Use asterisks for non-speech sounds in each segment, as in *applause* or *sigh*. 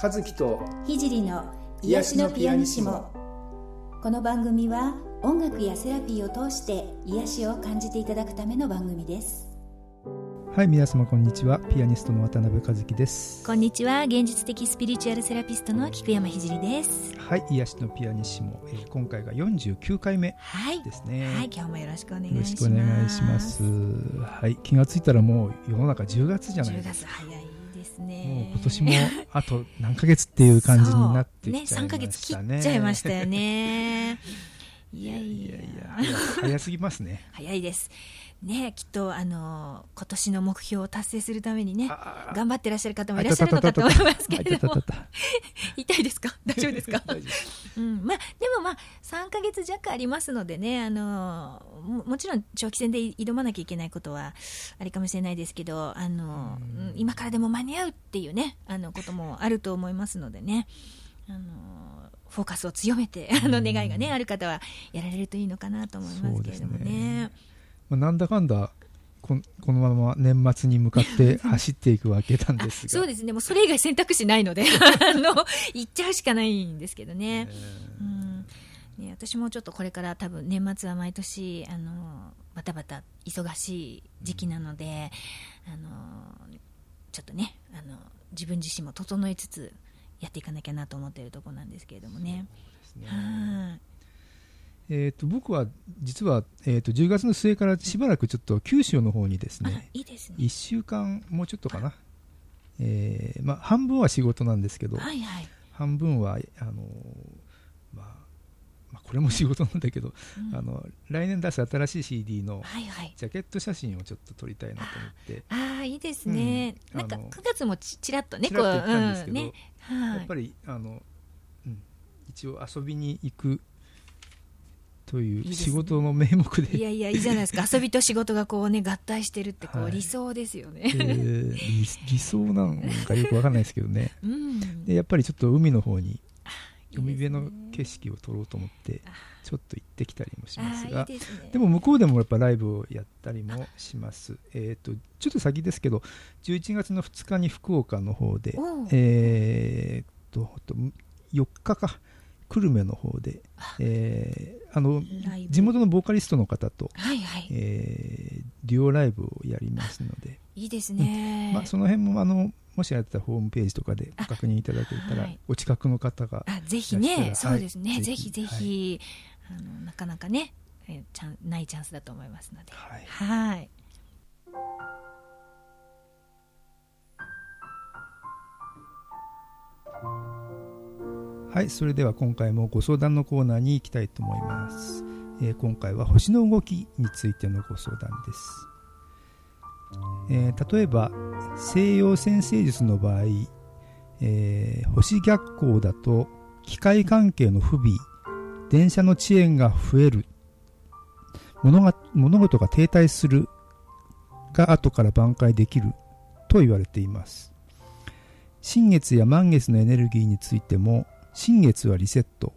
和樹と聖の癒しのピアニシモ。この番組は音楽やセラピーを通して癒しを感じていただくための番組です。はい皆様こんにちは。ピアニストの渡辺和樹です。こんにちは。現実的スピリチュアルセラピストの菊山聖です。はい癒しのピアニシモ、えー、今回が49回目ですね、はい、はい、今日もよろしくお願いします。よろしくお願いします。はい気がついたらもう世の中10月じゃないですか。10月早いですね。もう今年もあと何ヶ月っていう感じになってきちゃいましたね。ね3ヶ月切っちゃいましたよね *laughs* いやいやいや。早すぎますね。*laughs* 早いです。ねきっとあの今年の目標を達成するためにね頑張ってらっしゃる方もいらっしゃるのかと思いますけれども。*laughs* 痛いですか？大丈夫ですか？*laughs* うん。まあでもまあ3か月弱ありますのでねあのもちろん長期戦で挑まなきゃいけないことはあれかもしれないですけどあの今からでも間に合うっていうねあのこともあると思いますのでね。あのフォーカスを強めてあの願いがねある方はやられるといいのかなと思いますけれどもね。まあ、なんだかんだここのまま年末に向かって *laughs* 走っていくわけなんですが。そうですね。もうそれ以外選択肢ないので *laughs* あの行っちゃうしかないんですけどね,、うん。ね私もちょっとこれから多分年末は毎年あのバタバタ忙しい時期なので、うん、あのちょっとねあの自分自身も整えつつやっていかなきゃなと思っているところなんですけれどもね。えーと、僕は実は、えーと、10月の末からしばらくちょっと九州の方にですねいいですね。1週間もうちょっとかな、えーまあ、半分は仕事なんですけど、はいはい、半分はあの、まあ、まあこれも仕事なんだけど、うん、あの来年出す新しい CD のジャケット写真をちょっと撮りたいなと思って、はいはい、ああいいですね、うん、なんか9月もちちらっとねちらっと言ったんですけど、うんねはい、やっぱりあの、うん、一応遊びに行くという仕事の名目で。いやいやいいじゃないですか。*laughs* 遊びと仕事がこうね合体してるってこう理想ですよね、はい、えー、理想なんかよくわかんないですけどね、うん、でやっぱりちょっと海の方に海辺の景色を撮ろうと思ってちょっと行ってきたりもしますがでも向こうでもやっぱライブをやったりもします。えっ、ー、とちょっと先ですけど11月の2日に福岡の方でえっと4日か久留米の方で、えー、あの地元のボーカリストの方と、はいはい、えー、デュオライブをやりますので。いいですね、うん、まあ、その辺もあのもしあったらホームページとかでご確認いただけたら、はい、お近くの方があぜひね、そうですね、ぜひぜひ、はい、あのなかなかね、えー、チャンないチャンスだと思いますので。はい。はい。はいそれでは今回もご相談のコーナーに行きたいと思います、えー、今回は星の動きについてのご相談です、えー、例えば西洋先生術の場合、えー、星逆行だと機械関係の不備電車の遅延が増える物が物事が停滞するが後から挽回できると言われています。新月や満月のエネルギーについても新月はリセット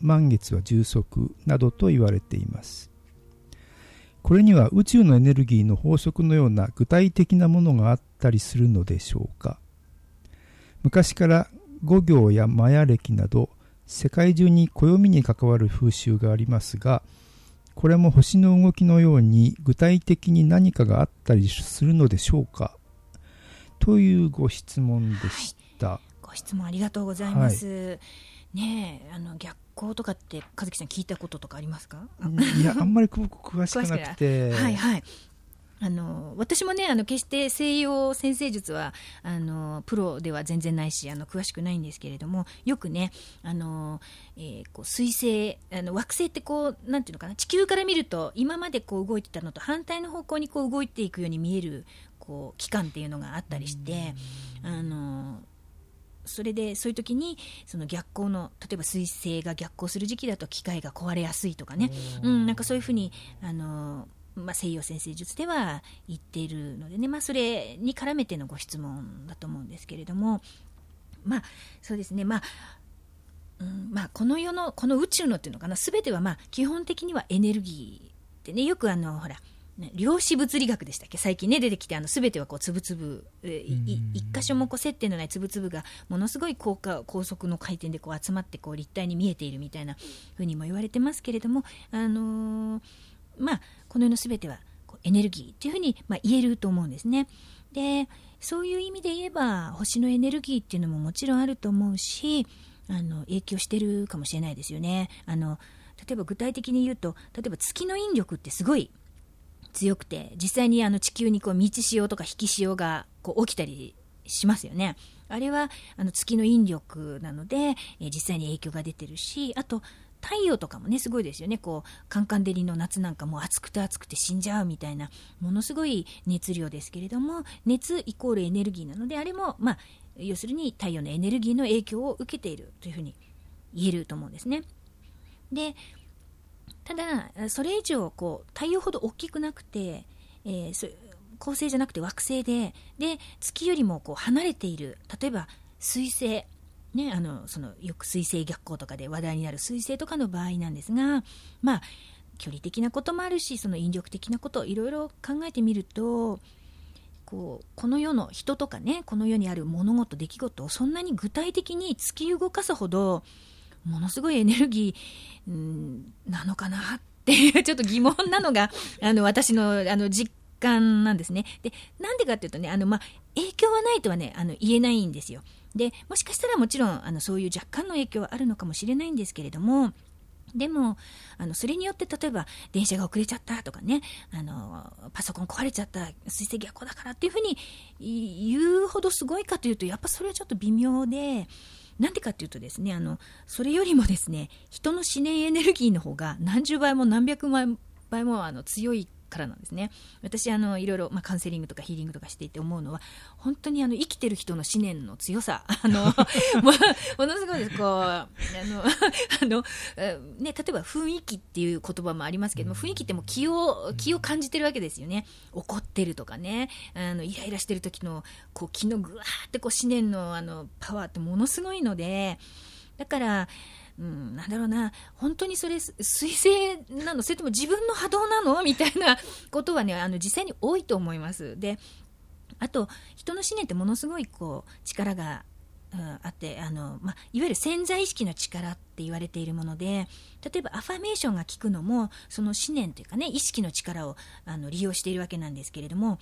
満月は充足などと言われています。これには宇宙のエネルギーの法則のような具体的なものがあったりするのでしょうか？昔から五行やマヤ暦など世界中に暦に関わる風習がありますがこれも星の動きのように具体的に何かがあったりするのでしょうか？というご質問でした、はい。ご質問ありがとうございます。はい、ねあの逆光とかって和樹さん聞いたこととかありますか？いやあんまり詳しくなくて、はいはい。あの私もねあの決して西洋先生術はあのプロでは全然ないしあの詳しくないんですけれどもよくねあの、えー、こう水星あの惑星ってこうなんていうのかな地球から見ると今までこう動いてたのと反対の方向にこう動いていくように見えるこう期間っていうのがあったりしてあのそれでそういう時にその逆光の例えば水星が逆行する時期だと機械が壊れやすいとかね、うん、なんかそういうふうにあの、まあ、西洋先生術では言っているのでね、まあ、それに絡めてのご質問だと思うんですけれども。まあそうですね。まあうんまあ、この世のこの宇宙のっていうのかな。全てはまあ基本的にはエネルギーってね。よくあのほらね、量子物理学でしたっけ？最近ね出てきてあの全てはこうつぶつぶ一箇所もこう接点のないつぶつぶがものすごい高架高速の回転でこう集まってこう立体に見えているみたいなふうにも言われてますけれども、あのー、まあ、この世の全てはこうエネルギーというふうに、まあ、言えると思うんですね。でそういう意味で言えば星のエネルギーっていうのももちろんあると思うしあの影響してるかもしれないですよね。あの例えば具体的に言うと例えば月の引力ってすごい強くて実際にあの地球にこう満ち潮とか引き潮がこう起きたりしますよね。あれはあの月の引力なので、え、実際に影響が出てるしあと太陽とかもねすごいですよねこうカンカン照りの夏なんかも暑くて暑くて死んじゃうみたいなものすごい熱量ですけれども熱イコールエネルギーなのであれもまあ要するに太陽のエネルギーの影響を受けているというふうに言えると思うんですね。でただそれ以上こう太陽ほど大きくなくて、えー、恒星じゃなくて惑星でで月よりもこう離れている例えば水星ね、あのそのよく水星逆行とかで話題になる水星とかの場合なんですが、まあ、距離的なこともあるしその引力的なこといろいろ考えてみるとこうこの世の人とかねこの世にある物事出来事をそんなに具体的に突き動かすほどものすごいエネルギー、ん、なのかなっていう *laughs* ちょっと疑問なのがあの私のあの実感なんですね。でなんでかっていうとねあの、まあ、影響はないとはねあの言えないんですよ。でもしかしたらもちろんあのそういう若干の影響はあるのかもしれないんですけれどもでもあのそれによって例えば電車が遅れちゃったとかねあのパソコン壊れちゃった水星逆行だからっていうふうに言うほどすごいかというとやっぱそれはちょっと微妙で。なんでかっていうとですねあのそれよりもですね人の思念エネルギーの方が何十倍も何百倍もあの強いからなんですね。私あのいろいろ、まあ、カウンセリングとかヒーリングとかしていて思うのは本当にあの生きてる人の思念の強さ。*laughs* あのもものすごいです。こうあの *laughs* あの、ね、例えば雰囲気っていう言葉もありますけども雰囲気ってもう気を気を感じてるわけですよね。怒ってるとかね。あのイライラしてる時のこう気のぐわーってこう思念のあのパワーってものすごいのでだからうん、なんだろうな、本当にそれ、彗星なの、それとも自分の波動なの？みたいなことはね、あの実際に多いと思います。で、あと、人の思念ってものすごいこう力が、うん、あってあの、まいわゆる潜在意識の力って言われているもので例えばアファメーションが効くのもその思念というかね意識の力をあの利用しているわけなんですけれども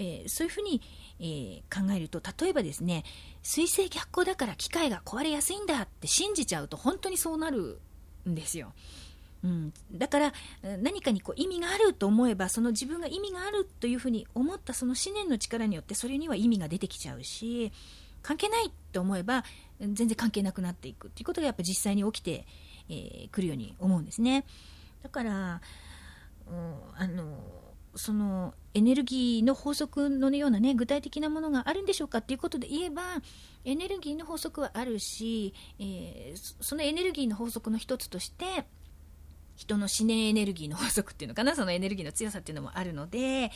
えー、そういうふうに、えー、考えると例えばですね水星逆行だから機械が壊れやすいんだって信じちゃうと本当にそうなるんですよ。うん、だから何かにこう意味があると思えばその自分が意味があるというふうに思ったその思念の力によってそれには意味が出てきちゃうし関係ないと思えば全然関係なくなっていくということがやっぱ実際に起きてく、えー、るように思うんですね。だから、うん、あのそのエネルギーの法則のようなね具体的なものがあるんでしょうかっていうことで言えばエネルギーの法則はあるし、えー、そのエネルギーの法則の一つとして人の思念エネルギーの法則っていうのかなそのエネルギーの強さっていうのもあるので、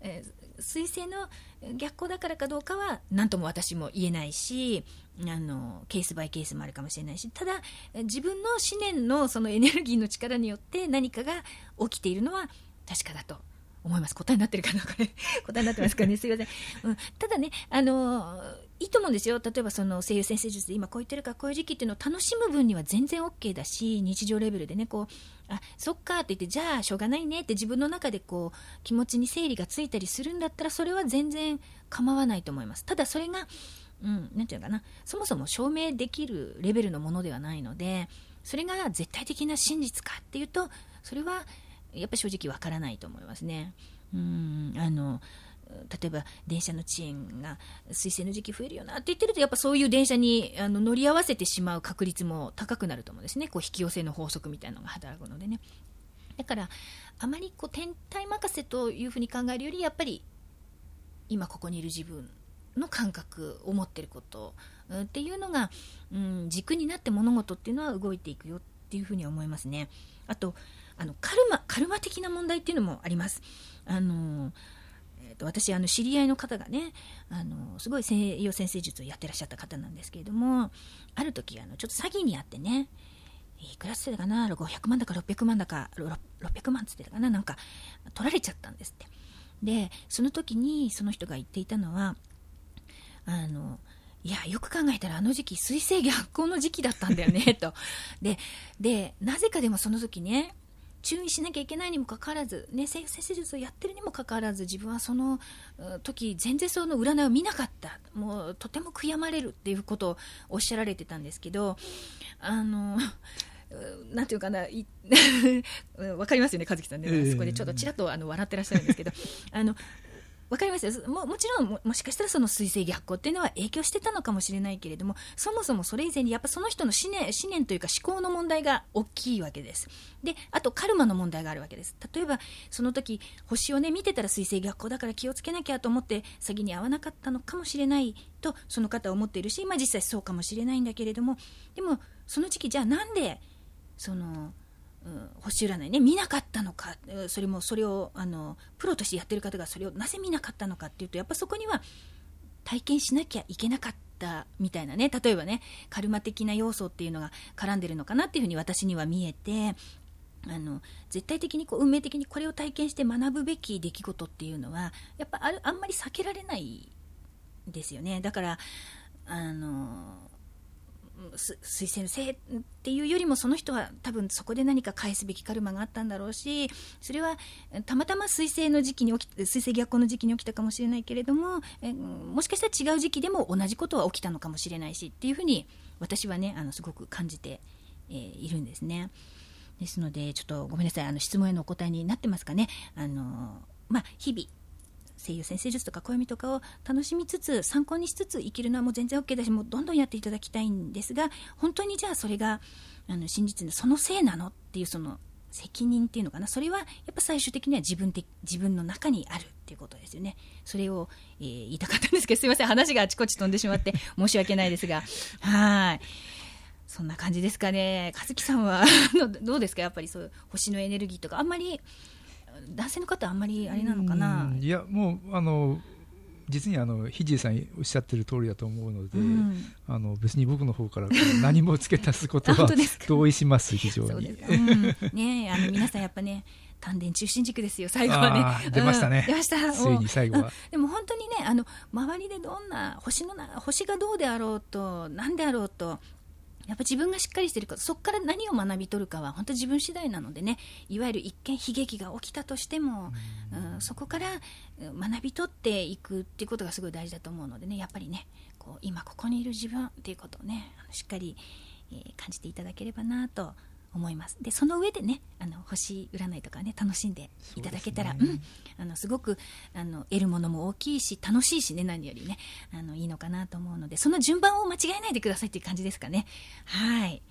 えー、彗星の逆行だからかどうかは何とも私も言えないしあのケースバイケースもあるかもしれないしただ自分の思念のそのエネルギーの力によって何かが起きているのは確かだと。思います。答えになってるかなこれ答えになってますかね。*laughs* すいません、うん、ただねあのいいと思うんですよ。例えばその声優先生術で今こう言ってるかこういう時期っていうのを楽しむ分には全然 OK だし日常レベルでねこうあそっかって言ってじゃあしょうがないねって自分の中でこう気持ちに整理がついたりするんだったらそれは全然構わないと思います。ただそれがうん、なんていうかな。そもそも証明できるレベルのものではないのでそれが絶対的な真実かっていうとそれはやっぱり正直わからないと思いますね。うんあの例えば電車の遅延が水星の時期増えるよなって言ってるとやっぱそういう電車にあの乗り合わせてしまう確率も高くなると思うんですね。こう引き寄せの法則みたいなのが働くのでね。だからあまりこう天体任せというふうに考えるよりやっぱり今ここにいる自分の感覚を持ってることっていうのが、うん、軸になって物事っていうのは動いていくよっていうふうに思いますね。あとあのカルマカルマ的な問題っていうのもあります。あのえーと、私あの知り合いの方がねあのすごい西洋先生術をやってらっしゃった方なんですけれどもある時あのちょっと詐欺にあってねいくらっつってたかな？500万だか600万だか600万つってたかな？なんか取られちゃったんですって。でその時にその人が言っていたのはあのいやよく考えたらあの時期水星逆行の時期だったんだよねと。ででなぜかでもその時ね注意しなきゃいけないにもかかわらず、ね、先生術をやってるにもかかわらず自分はその時全然その占いを見なかった。もうとても悔やまれるっていうことをおっしゃられてたんですけどあの *laughs* なんていうかな、*laughs* わかりますよね、和樹さんね、えー、そこでちょっとちらっとあの笑ってらっしゃるんですけど、あのわかりますよももちろんも、しかしたらその水星逆行っていうのは影響してたのかもしれないけれども、そもそもそれ以前に、やっぱその人の思念思念というか思考の問題が大きいわけです。で、あとカルマの問題があるわけです。例えば、その時星をね、見てたら水星逆行だから気をつけなきゃと思って、詐欺に遭わなかったのかもしれないと、その方は思っているし、まあ実際そうかもしれないんだけれども、でも、その時期、じゃあなんで、その、星占いね見なかったのかそれもそれをあのプロとしてやってる方がそれをなぜ見なかったのかっていうとやっぱそこには体験しなきゃいけなかったみたいなね例えばねカルマ的な要素っていうのが絡んでるのかなっていうふうに私には見えてあの絶対的にこう運命的にこれを体験して学ぶべき出来事っていうのはやっぱああんまり避けられないですよね。だからあの推薦のせいっていうよりもその人は多分そこで何か返すべきカルマがあったんだろうしそれはたまたま彗星の時期に起き彗星逆行の時期に起きたかもしれないけれどもえもしかしたら違う時期でも同じことは起きたのかもしれないしっていうふうに私はねあのすごく感じて、えー、いるんですね。ですのでちょっとごめんなさいあの質問へのお答えになってますかね。あのまあ、日々声優先生術とか暦とかを楽しみつつ参考にしつつ生きるのはもう全然 OK だしもうどんどんやっていただきたいんですが本当にじゃあそれがあの真実のそのせいなのっていうその責任っていうのかな？それはやっぱ最終的には自分的自分の中にあるっていうことですよね。それを、えー、言いたかったんですけどすいません。話があちこち飛んでしまって *laughs* 申し訳ないですが。はい。そんな感じですかね。和樹さんはどうですか？やっぱりそう星のエネルギーとか。あんまり男性の方あんまりあれなのかな、いやもうあの実にあのひじいさんおっしゃってる通りだと思うので、うん、あの別に僕の方から *laughs* 何も付け足すことは同意します非常に。*laughs* うん、ねあの皆さんやっぱね丹田中心軸ですよ最後はね。出ましたね、うん、出ました。ついに最後は、でも本当にねあの周りでどんな星のな星がどうであろうと何であろうとやっぱ自分がしっかりしてるかそこから何を学び取るかは本当自分次第なのでねいわゆる一見悲劇が起きたとしても、うん、そこから学び取っていくっていうことがすごい大事だと思うのでねやっぱりねこう今ここにいる自分っていうことをねしっかり、えー、感じていただければなと思います。でその上でねあの星占いとかね楽しんでいただけたらう、ね、うん、あのすごくあの得るものも大きいし楽しいしね何よりね。あのいいのかなと思うのでその順番を間違えないでくださいっていう感じですかね。はい。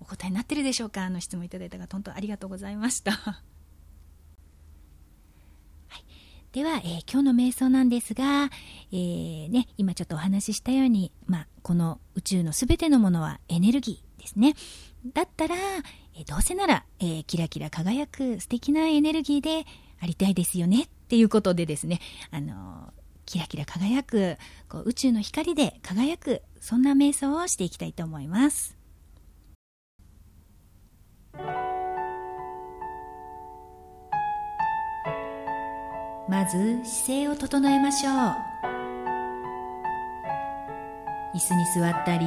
お答えになってるでしょうか？あの質問いただいた方本当ありがとうございました。*laughs* では、えー、今日の瞑想なんですが、えー、ね、今ちょっとお話ししたように、まあ、この宇宙のすべてのものはエネルギーですね。だったら、えどうせなら、えー、キラキラ輝く素敵なエネルギーでありたいですよねっていうことでですね、あのキラキラ輝くこう宇宙の光で輝くそんな瞑想をしていきたいと思います。まず姿勢を整えましょう。椅子に座ったり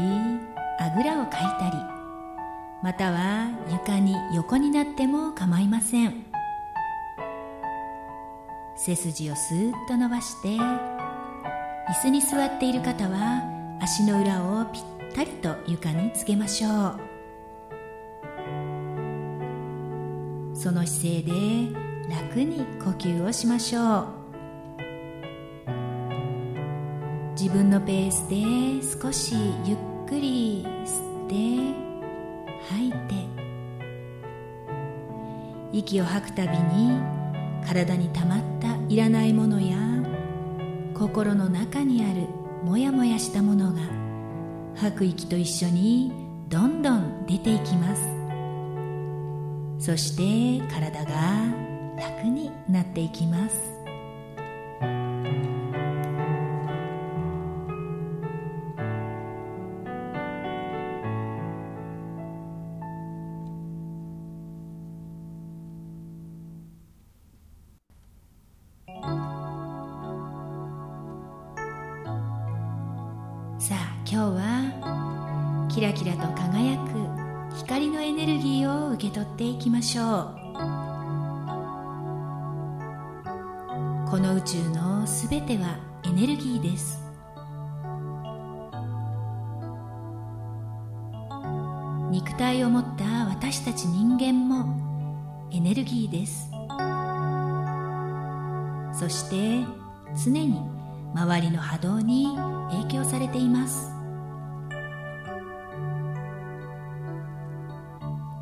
あぐらをかいたり。または床に横になっても構いません。背筋をスーッと伸ばして椅子に座っている方は足の裏をぴったりと床につけましょう。その姿勢で楽に呼吸をしましょう。自分のペースで少しゆっくり吸って吐いて。息を吐くたびに体にたまったいらないものや心の中にあるもやもやしたものが吐く息と一緒にどんどん出ていきます。そして体が楽になっていきます。キラキラと輝く光のエネルギーを受け取っていきましょう。この宇宙のすべてはエネルギーです。肉体を持った私たち人間もエネルギーです。そして常に周りの波動に影響されています。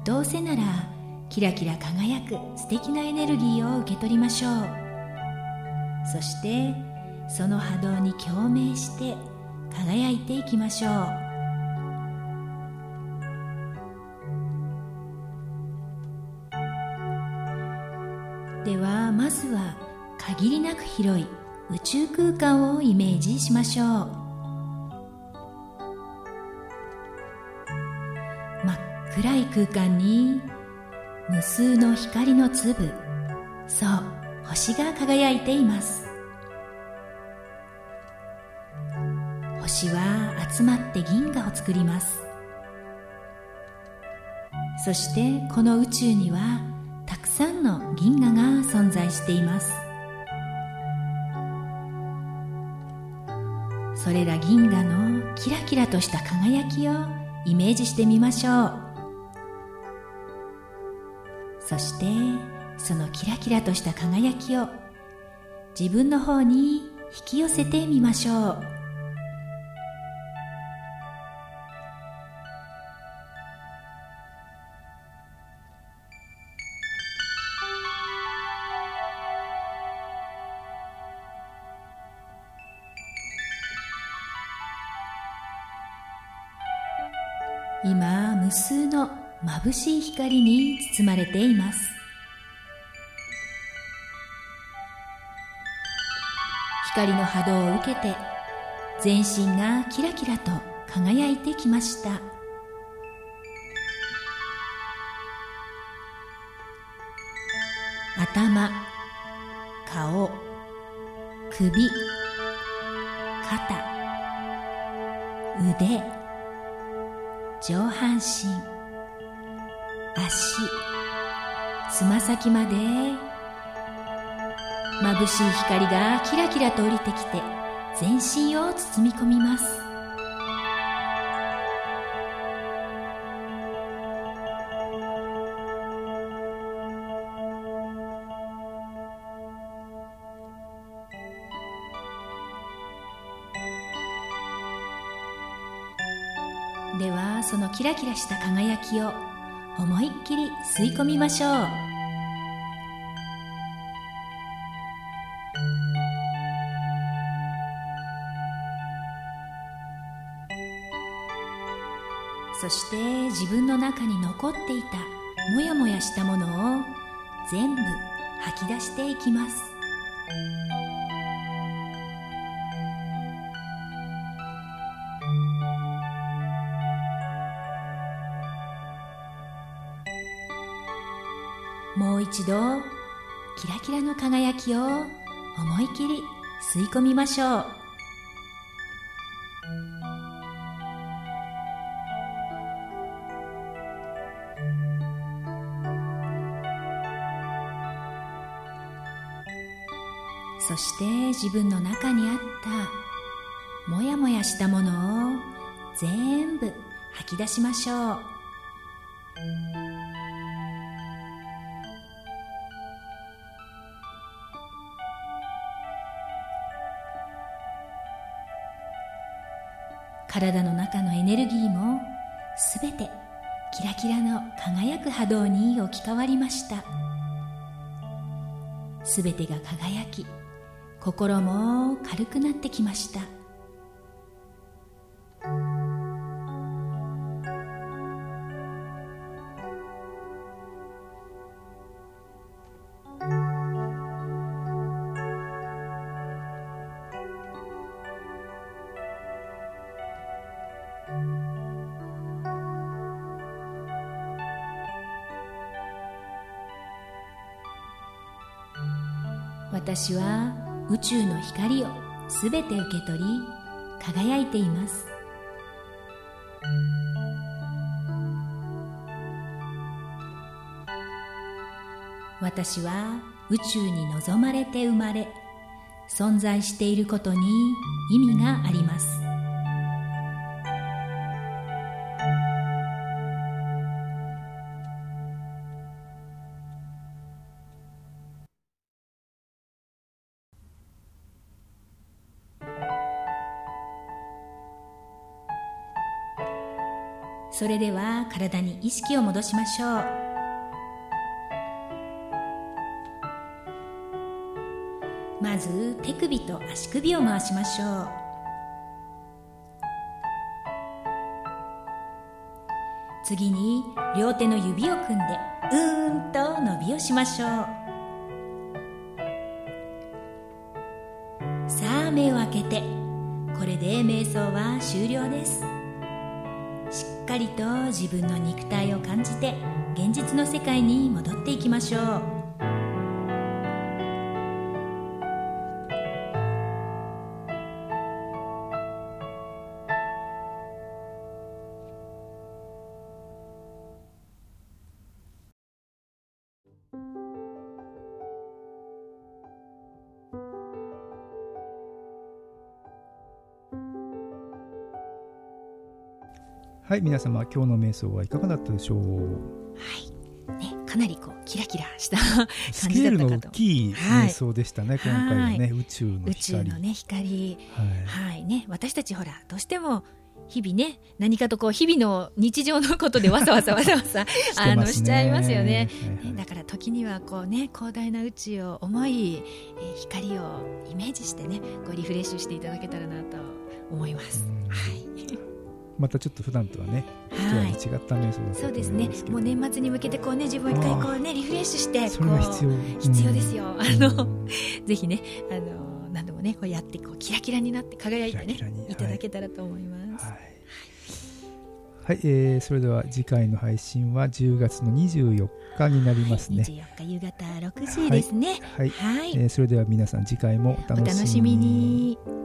どうせならキラキラ輝く素敵なエネルギーを受け取りましょう。そしてその波動に共鳴して輝いていきましょう。ではまずは限りなく広い宇宙空間をイメージしましょう。暗い空間に無数の光の粒そう星が輝いています。星は集まって銀河を作ります。そしてこの宇宙にはたくさんの銀河が存在しています。それら銀河のキラキラとした輝きをイメージしてみましょう。そしてそのキラキラとした輝きを自分の方に引き寄せてみましょう。眩しい光に包まれています。光の波動を受けて全身がキラキラと輝いてきました。頭顔首肩腕上半身。足。つま先まで。眩しい光がキラキラと降りてきて全身を包み込みます。ではそのキラキラした輝きを思いっきり吸い込みましょう。そして自分の中に残っていたもやもやしたものを全部吐き出していきます。一度キラキラの輝きを思い切り吸い込みましょう。そして自分の中にあったもやもやしたものを全部吐き出しましょう。体の中のエネルギーもすべてキラキラの輝く波動に置き換わりました。すべてが輝き心も軽くなってきました。私は宇宙の光をすべて受け取り輝いています。私は宇宙に望まれて生まれ存在していることに意味があります。それでは体に意識を戻しましょう。まず手首と足首を回しましょう。次に両手の指を組んでうーんと伸びをしましょう。さあ目を開けてこれで瞑想は終了です。っかりと自分の肉体を感じて現実の世界に戻っていきましょう。はい皆様今日の瞑想はいかがだったでしょう？はい、ね、かなりこうキラキラしたス *laughs* 感じだケールの大きい瞑想でしたね、今回はね宇宙の宇宙光のね光。はい。はいね私たちほらどうしても日々ね何かとこう日々の日常のことでわさわさわさわさ *laughs* あのしちゃいますよね。はい。ねだから時にはこうね広大な宇宙を思い、えー光をイメージしてねこうリフレッシュしていただけたらなと思います。うん。はいまたちょっと普段とはねははい違った瞑想だったとそうですね。もう年末に向けてこうね自分を一回こうねリフレッシュしてそれが必要。必要ですよ、あのうん *laughs* ぜひねあの何度もねこうやってこうキラキラになって輝いてねい。ただけたらと思います。はい、はいえーそれでは次回の配信は10月の24日になりますね。24日夕方6時ですね。はい、はい、えーそれでは皆さん次回もおお楽しみに。